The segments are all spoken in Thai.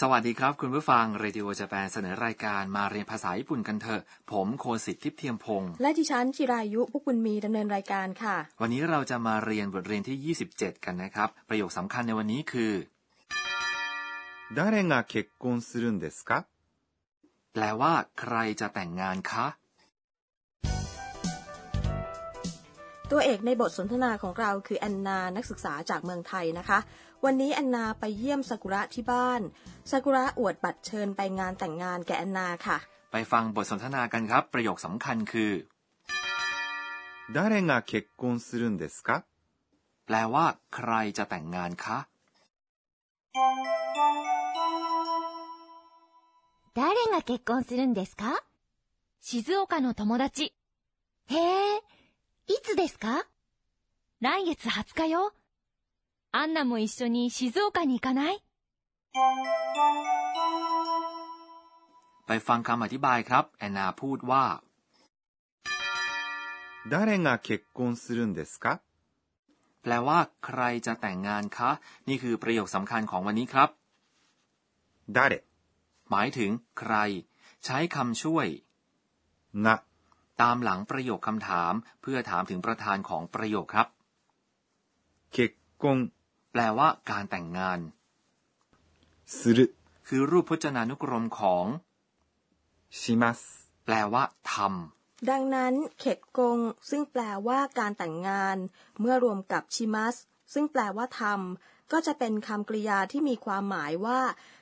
สวัสดีครับ คุณผู้ฟังเรดิโอจะแปลเสนอรายการมาเรียนภาษาญี่ปุ่นกันเถอะ ผมโคสิทธิ์ทิพย์เทียมพงศ์ และดิฉันจิรายุพุกบุญมีดำเนินรายการค่ะ วันนี้เราจะมาเรียนบทเรียนที่ 27 กันนะครับ ประโยคสำคัญในวันนี้คือ 誰が結婚するんですか แปลว่า ใครจะแต่งงานคะ ตัวเอกในบทสนทนาของเราคือแอนนานักศึกษาจากเมืองไทยนะคะ วันนี้แอนนาไปเยี่ยมซากุระที่บ้านซากุระอวดบัตรเชิญไปงานแต่งงานแก่แอนนาค่ะ ไปฟังบทสนทนากันครับ ประโยคสำคัญคือ 誰が結婚するんですか แปลว่า ใครจะแต่งงานคะ 誰が結婚するんですか静岡の友達。へえ、いつですか来月20日よ。 アンナも一緒に静岡に行かない ไปฟังคำอธิบายครับ แอนนาพูดว่า 誰が結婚するんですか แปลว่า ใครจะแต่งงานคะ นี่คือประโยคสำคัญของวันนี้ครับ 誰 หมายถึง ใคร ใช้คำช่วย が ตามหลังประโยคคำถาม เพื่อถามถึงประธานของประโยคครับ 結婚 แปลว่า การแต่งงาน する คือรูปพจนานุกรมของ します แปลว่าท ดังนั้นเขตกง ซึ่งแปลว่าการแต่งงาน เมื่อรวมกับชิมัส ซึ่งแปลว่าทำก็จะเป็นคำกริยาที่มีความหมายว่า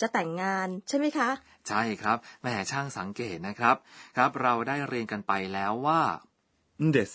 จะแต่งงานใช่ไหมคะ ำใช่ครับแหม่ช่างสังเกตนะครับ ครับเราได้เรียนกันไปแล้วว่า んです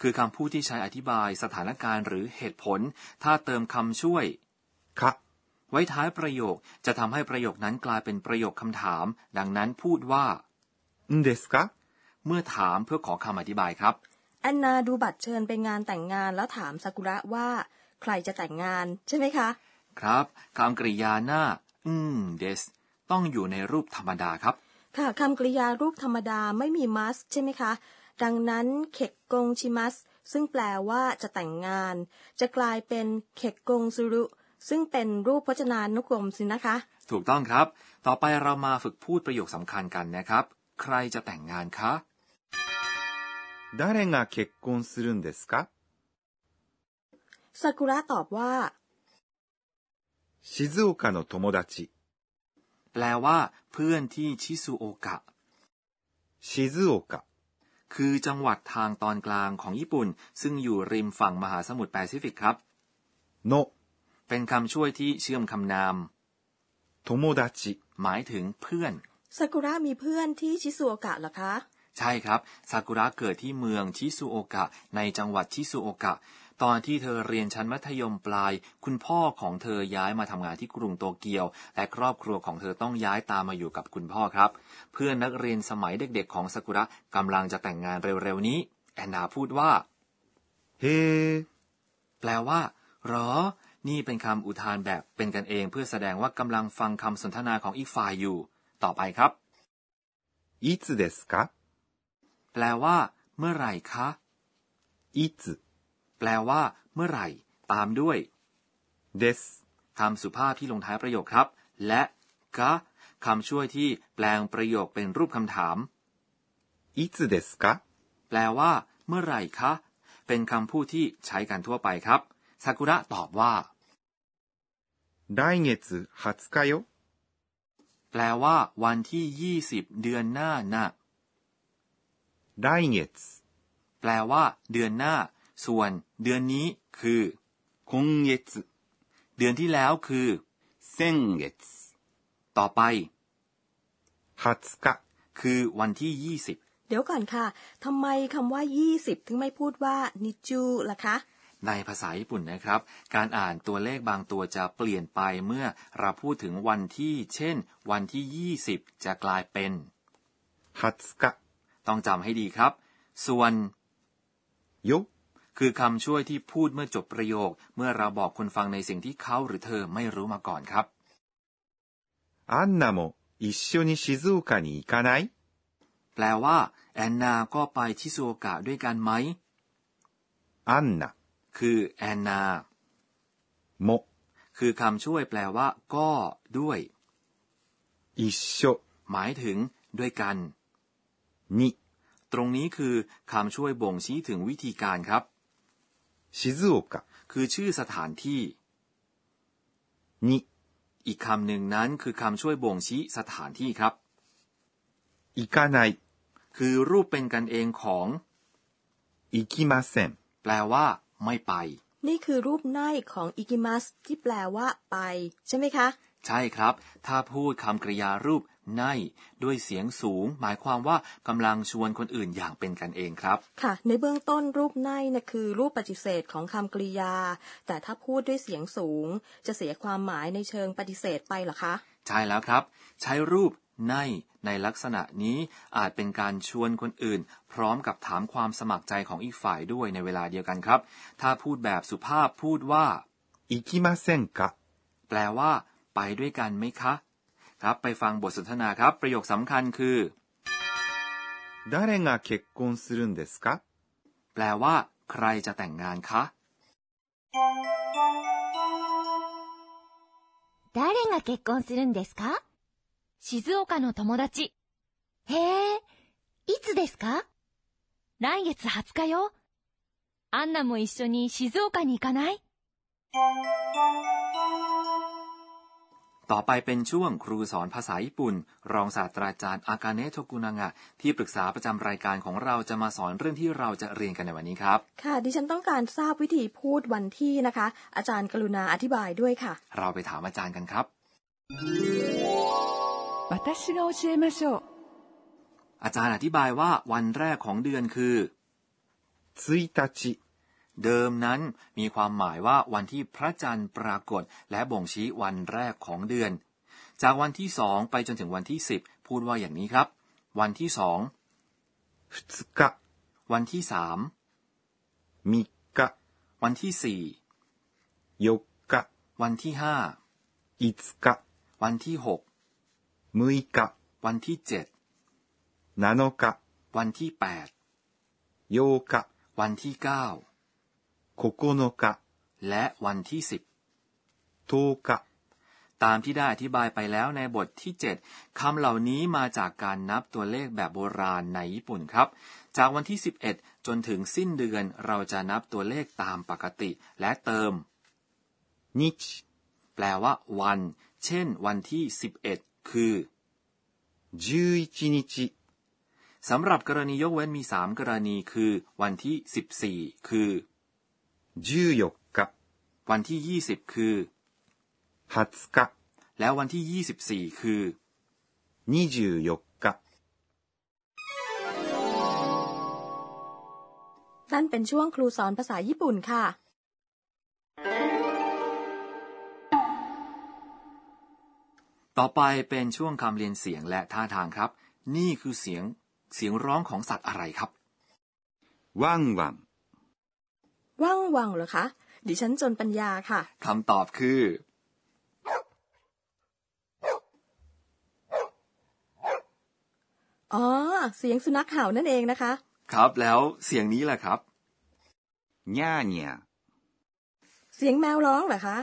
คือคำพูดที่ใช้อธิบายสถานการณ์หรือเหตุผล ถ้าเติมคำช่วย ครับ ไว้ท้ายประโยคจะทำให้ประโยคนั้นกลายเป็นประโยคคำถาม ดังนั้นพูดว่าเดสกะเมื่อถามเพื่อขอคำอธิบายครับแอนนาดูบัตรเชิญไปงานแต่งงานแล้วถามซากุระว่า ใครจะแต่งงานใช่ไหมคะ ครับคำกริยาหน้า อืมเดส ต้องอยู่ในรูปธรรมดาครับ ค่ะคำกริยารูปธรรมดาไม่มีมัสใช่ไหมคะ ดังนั้นเขกกงชิมัส ซึ่งแปลว่าจะแต่งงาน จะกลายเป็นเขกกงซุรุ ซึ่งเป็นรูปพจนานุกรมสินะคะ ถูกต้องครับ ต่อไปเรามาฝึกพูดประโยคสำคัญกันนะครับ ใครจะแต่งงานคะ 誰が結婚するんですか ซากุระตอบว่า 静岡の友達 แปลว่า เพื่อนที่ชิซูโอกะ 静岡 คือจังหวัดทางตอนกลางของญี่ปุ่น ซึ่งอยู่ริมฝั่งมหาสมุทรแปซิฟิกครับโนเป็นคำช่วยที่เชื่อมคำนามโทโมดาจิหมายถึงเพื่อนซากุระมีเพื่อนที่ชิซูโอกะเหรอคะ ใช่ครับซากุระเกิดที่เมืองชิซูโอกะในจังหวัดชิซูโอกะ ตอนที่เธอเรียนชั้นมัธยมปลาย คุณพ่อของเธอย้ายมาทำงานที่กรุงโตเกียว และครอบครัวของเธอต้องย้ายตามมาอยู่กับคุณพ่อครับ เพื่อนนักเรียนสมัยเด็กๆ ของซากุระกำลังจะแต่งงานเร็วๆนี้ แอนนาพูดว่า へえ แปลว่าเหรอ นี่เป็นคำอุทานแบบเป็นกันเองเพื่อแสดงว่ากำลังฟังคำสนทนาของอีกฝ่ายอยู่ ต่อไปครับ いつですか แปลว่า เมื่อไหร่คะ いつ แปลว่า เมื่อไหร่ ตามด้วย です คำสุภาพที่ลงท้ายประโยคครับ และกะคำช่วยที่แปลงประโยคเป็นรูปคำถาม いつですか แปลว่า เมื่อไหร่คะ เป็นคำพูดที่ใช้กันทั่วไปครับซากุระตอบว่า 来月20日よ แปลว่า วันที่ 20 เดือนหน้าน่ะ 来月 แปลว่า เดือนหน้า ส่วน เดือนนี้คือ 今月 เดือนที่แล้วคือ 先月 ต่อไป 20日 คือวันที่ 20 เดี๋ยวก่อนค่ะทำไมคำว่า 20 ถึงไม่พูดว่านิจูล่ะคะ ในภาษาญี่ปุ่นนะครับ การอ่านตัวเลขบางตัวจะเปลี่ยนไปเมื่อเราพูดถึงวันที่ เช่น วันที่ 20 จะกลายเป็น 20日 ต้องจำให้ดีครับ ส่วน よ คือคำช่วยที่พูดเมื่อจบประโยค เมื่อเราบอกคนฟังในสิ่งที่เขาหรือเธอไม่รู้มาก่อนครับอันนาโมอิชโชนิชิซูกะนิกานแปลว่า แอนนาก็ไปชิซูโอกะด้วยกันไหมอันนาคือแอนนาโมคือคำช่วยแปลว่า ก็ด้วยอิชโชหมายถึง ด้วยกันนี่ตรงนี้คือคำช่วยบ่งชี้ถึงวิธีการครับ ชิซูโอกะคือชื่อสถานที่ นิอีกคำหนึ่งนั้นคือคำช่วยบ่งชี้สถานที่ครับอิกาไนคือรูปเป็นกันเองของอิกิมาเซนแปลว่า ไม่ไป นี่คือรูปไนของอิกิมัสที่แปลว่า ไป ใช่ไหมคะ ใช่ครับ ถ้าพูดคำกริยารูป ในด้วยเสียงสูง หมายความว่ากำลังชวนคนอื่นอย่างเป็นกันเองครับ ค่ะ ในเบื้องต้นรูปในนะคือรูปปฏิเสธของคำกริยา แต่ถ้าพูดด้วยเสียงสูง จะเสียความหมายในเชิงปฏิเสธไปหรอคะ ใช่แล้วครับ ใช้รูปในในลักษณะนี้อาจเป็นการชวนคนอื่น พร้อมกับถามความสมัครใจของอีกฝ่ายด้วยในเวลาเดียวกันครับ ถ้าพูดแบบสุภาพพูดว่าอิคิมาเซนกะแปลว่า ไปด้วยกันไหมคะ ครับไปฟังบทสนทนาครับ ประโยคสำคัญคือ 誰が結婚するんですか แปลว่า ใครจะแต่งงานคะ 誰が結婚するんですか静岡の友達。へえ、いつですか来月20日よ。アンナも一緒に静岡に行かない ต่อไปเป็นช่วงครูสอนภาษาญี่ปุ่น รองศาสตราจารย์อากาเนะโทกุนางะที่ปรึกษาประจำรายการของเราจะมาสอนเรื่องที่เราจะเรียนกันในวันนี้ครับ ค่ะ ดิฉันต้องการทราบวิธีพูดวันที่นะคะ อาจารย์กรุณาอธิบายด้วยค่ะ เราไปถามอาจารย์กันครับ 私が教えましょう อาจารย์อธิบายว่าวันแรกของเดือนคือ 1日 เดิมนั้นมีความหมายว่าวันที่พระจันทร์ปรากฏและบ่งชี้วันแรกของเดือน จากวันที่สองไปจนถึงวันที่สิบพูดว่าอย่างนี้ครับ วันที่สองวันที่สามมิกะวันที่สี่ยกะวันที่ห้าอิกะวันที่หกมุยกะวันที่เจ็ดนานกะวันที่แปดโยกะวันที่เก้า 9日และวันที่สิบ10日ตามที่ได้อธิบายไปแล้วในบทที่ 7คำเหล่านี้มาจากการนับตัวเลขแบบโบราณในญี่ปุ่นครับ จากวันที่ 11 จนถึงสิ้นเดือนเราจะนับตัวเลขตามปกติและเติมนิชแปลว่าวัน เช่น วันที่ 11 คือ11นิชิสำหรับกรณียกเว้นมี 3 กรณีคือ วันที่ 14 คือ 14日 วันที่ 20 คือ 20日 แล้ววันที่ 24 คือ 24日 นั่นเป็นช่วงครูสอนภาษาญี่ปุ่นค่ะ ต่อไปเป็นช่วงคำเรียนเสียงและท่าทางครับ นี่คือเสียงเสียงร้องของสัตว์อะไรครับ ワンワン ว่างวังเหรอคะ ดิฉันจนปัญญาค่ะ คำตอบคือ อ๋อ เสียงสุนัขเห่านั่นเองนะคะ ครับแล้วเสียงนี้แหละครับง่าเนี่ยเสียงแมวร้องเหรอคะ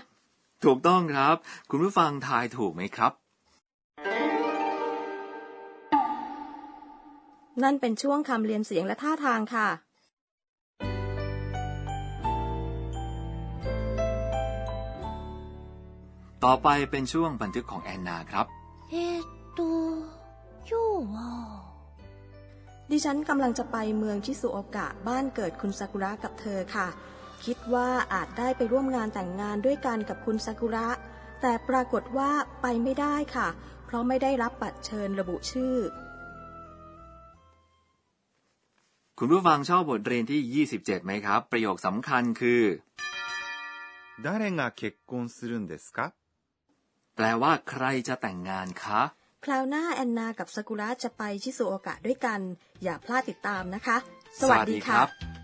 ถูกต้องครับ คุณผู้ฟังทายถูกไหมครับ นั่นเป็นช่วงคำเรียนเสียงและท่าทางค่ะ ต่อไปเป็นช่วงบันทึกของแอนนาครับ えーっと、今日は、 ดิฉันกำลังจะไปเมืองชิซุโอกะบ้านเกิดคุณซากุระกับเธอค่ะ คิดว่าอาจได้ไปร่วมงานแต่งงานด้วยกันกับคุณซากุระ แต่ปรากฏว่าไปไม่ได้ค่ะ เพราะไม่ได้รับบัตรเชิญระบุชื่อ คุณผู้ฟังชอบบทเรียนที่ 27ไหมครับ ประโยคสำคัญคือ 誰が結婚するんですか แปลว่าใครจะแต่งงานคะ คราวหน้าแอนนากับซากุระจะไปชิซุโอกะด้วยกัน อย่าพลาดติดตามนะคะ สวัสดีค่ะ